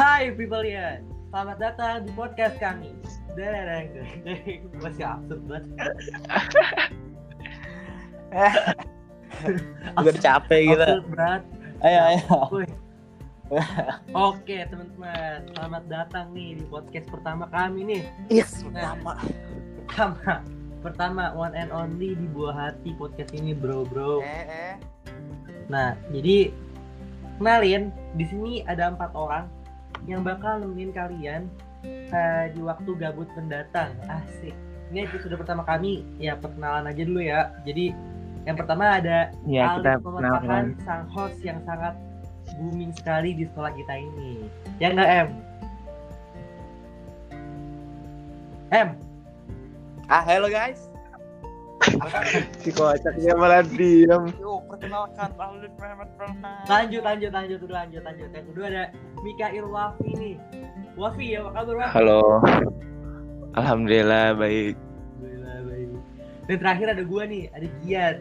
Hai people ya, selamat datang di podcast kami. Dereng, masih absurd banget. Udah capek kita. Absurd banget. Ayo ayo. Oke teman-teman, selamat datang nih di podcast pertama kami nih. Yes, Nah. pertama. Pertama, pertama one and only di buah hati podcast ini bro bro. Eh eh. Nah, jadi kenalin di sini ada empat orang yang bakal nemenin kalian eh, di waktu gabut mendatang. Asik. Ini episode pertama kami, ya perkenalan aja dulu ya. Jadi yang pertama ada Ya kita kenalkan. sang host yang sangat booming sekali di sekolah kita ini. Ya nggak M? M, Ah, hello guys. Si kocaknya malah diem. Yo, perkenalkan Muhammad Pranay. lanjut lanjut lanjut dulu lanjut lanjut. Yang kedua ada Mikail Wafi nih. Wafi ya, apa kabar Wafi? Halo. Alhamdulillah baik. Alhamdulillah, baik. Dan terakhir ada gua nih, ada Gian.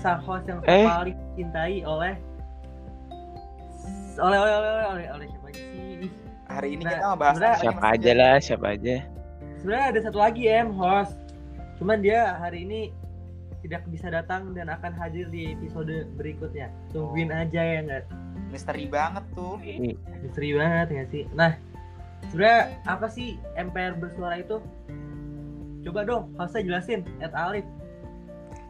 Sang host yang Eh. paling dicintai oleh oleh oleh oleh oleh oleh, oleh siapa sih? Hari ini Nah, kita ngebahas Siapa aja lah, siapa aja. Sebenarnya ada satu lagi em host. Cuman dia hari ini tidak bisa datang dan akan hadir di episode berikutnya. Tungguin aja ya nggak? Misteri banget tuh. Misteri banget ya sih. Nah, sebenarnya apa sih MPR bersuara itu? Coba dong, hostnya jelasin. Ed Alif.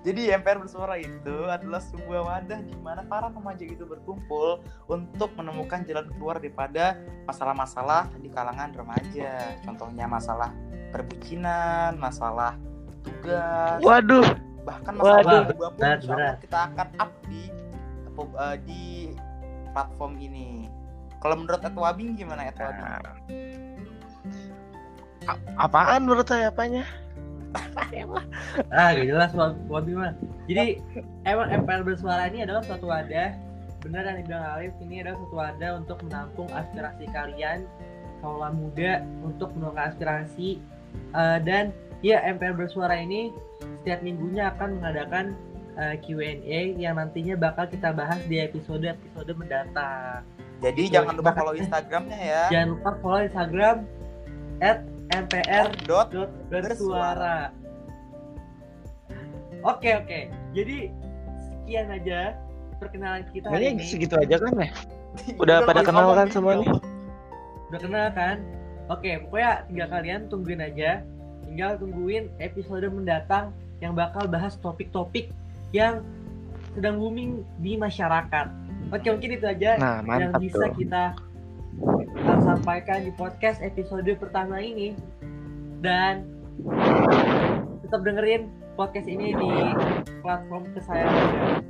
Jadi MPR bersuara itu adalah sebuah wadah di mana para remaja itu berkumpul untuk menemukan jalan keluar daripada masalah-masalah di kalangan remaja. Contohnya masalah perbucinan, masalah tugas, Waduh. Bahkan masalah Waduh. pun Berat, berat. kita akan up di eh, di platform ini. Kalau menurut Ed Wabing gimana Ed Wabing? A- apaan menurut saya apanya? Ah, gak jelas Wab- Wabi mah. Jadi emang MPR bersuara ini adalah suatu wadah. Benar yang dibilang Alif, ini adalah suatu wadah untuk menampung aspirasi kalian kaula muda untuk menuangkan aspirasi Eh, dan ya MPR bersuara ini setiap minggunya akan mengadakan eh, Q&A yang nantinya bakal kita bahas di episode-episode mendatang. Jadi Gitu. jangan lupa follow Instagramnya ya. Jangan lupa follow Instagram @mpr Dot dot bersuara. Oke oke. Jadi sekian aja perkenalan kita hari ini. segitu aja kan ya? Udah pada kenal kan juga. semuanya? Udah kenal kan? Oke, pokoknya tinggal kalian tungguin aja. Tinggal tungguin episode mendatang yang bakal bahas topik-topik yang sedang booming di masyarakat. Oke, mungkin itu aja Nah, yang bisa tuh. kita sampaikan di podcast episode pertama ini dan tetap dengerin podcast ini di platform kesayangan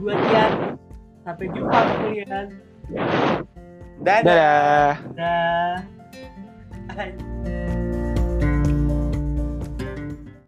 dua Dian sampai jumpa kalian Dadah. Dadah. dah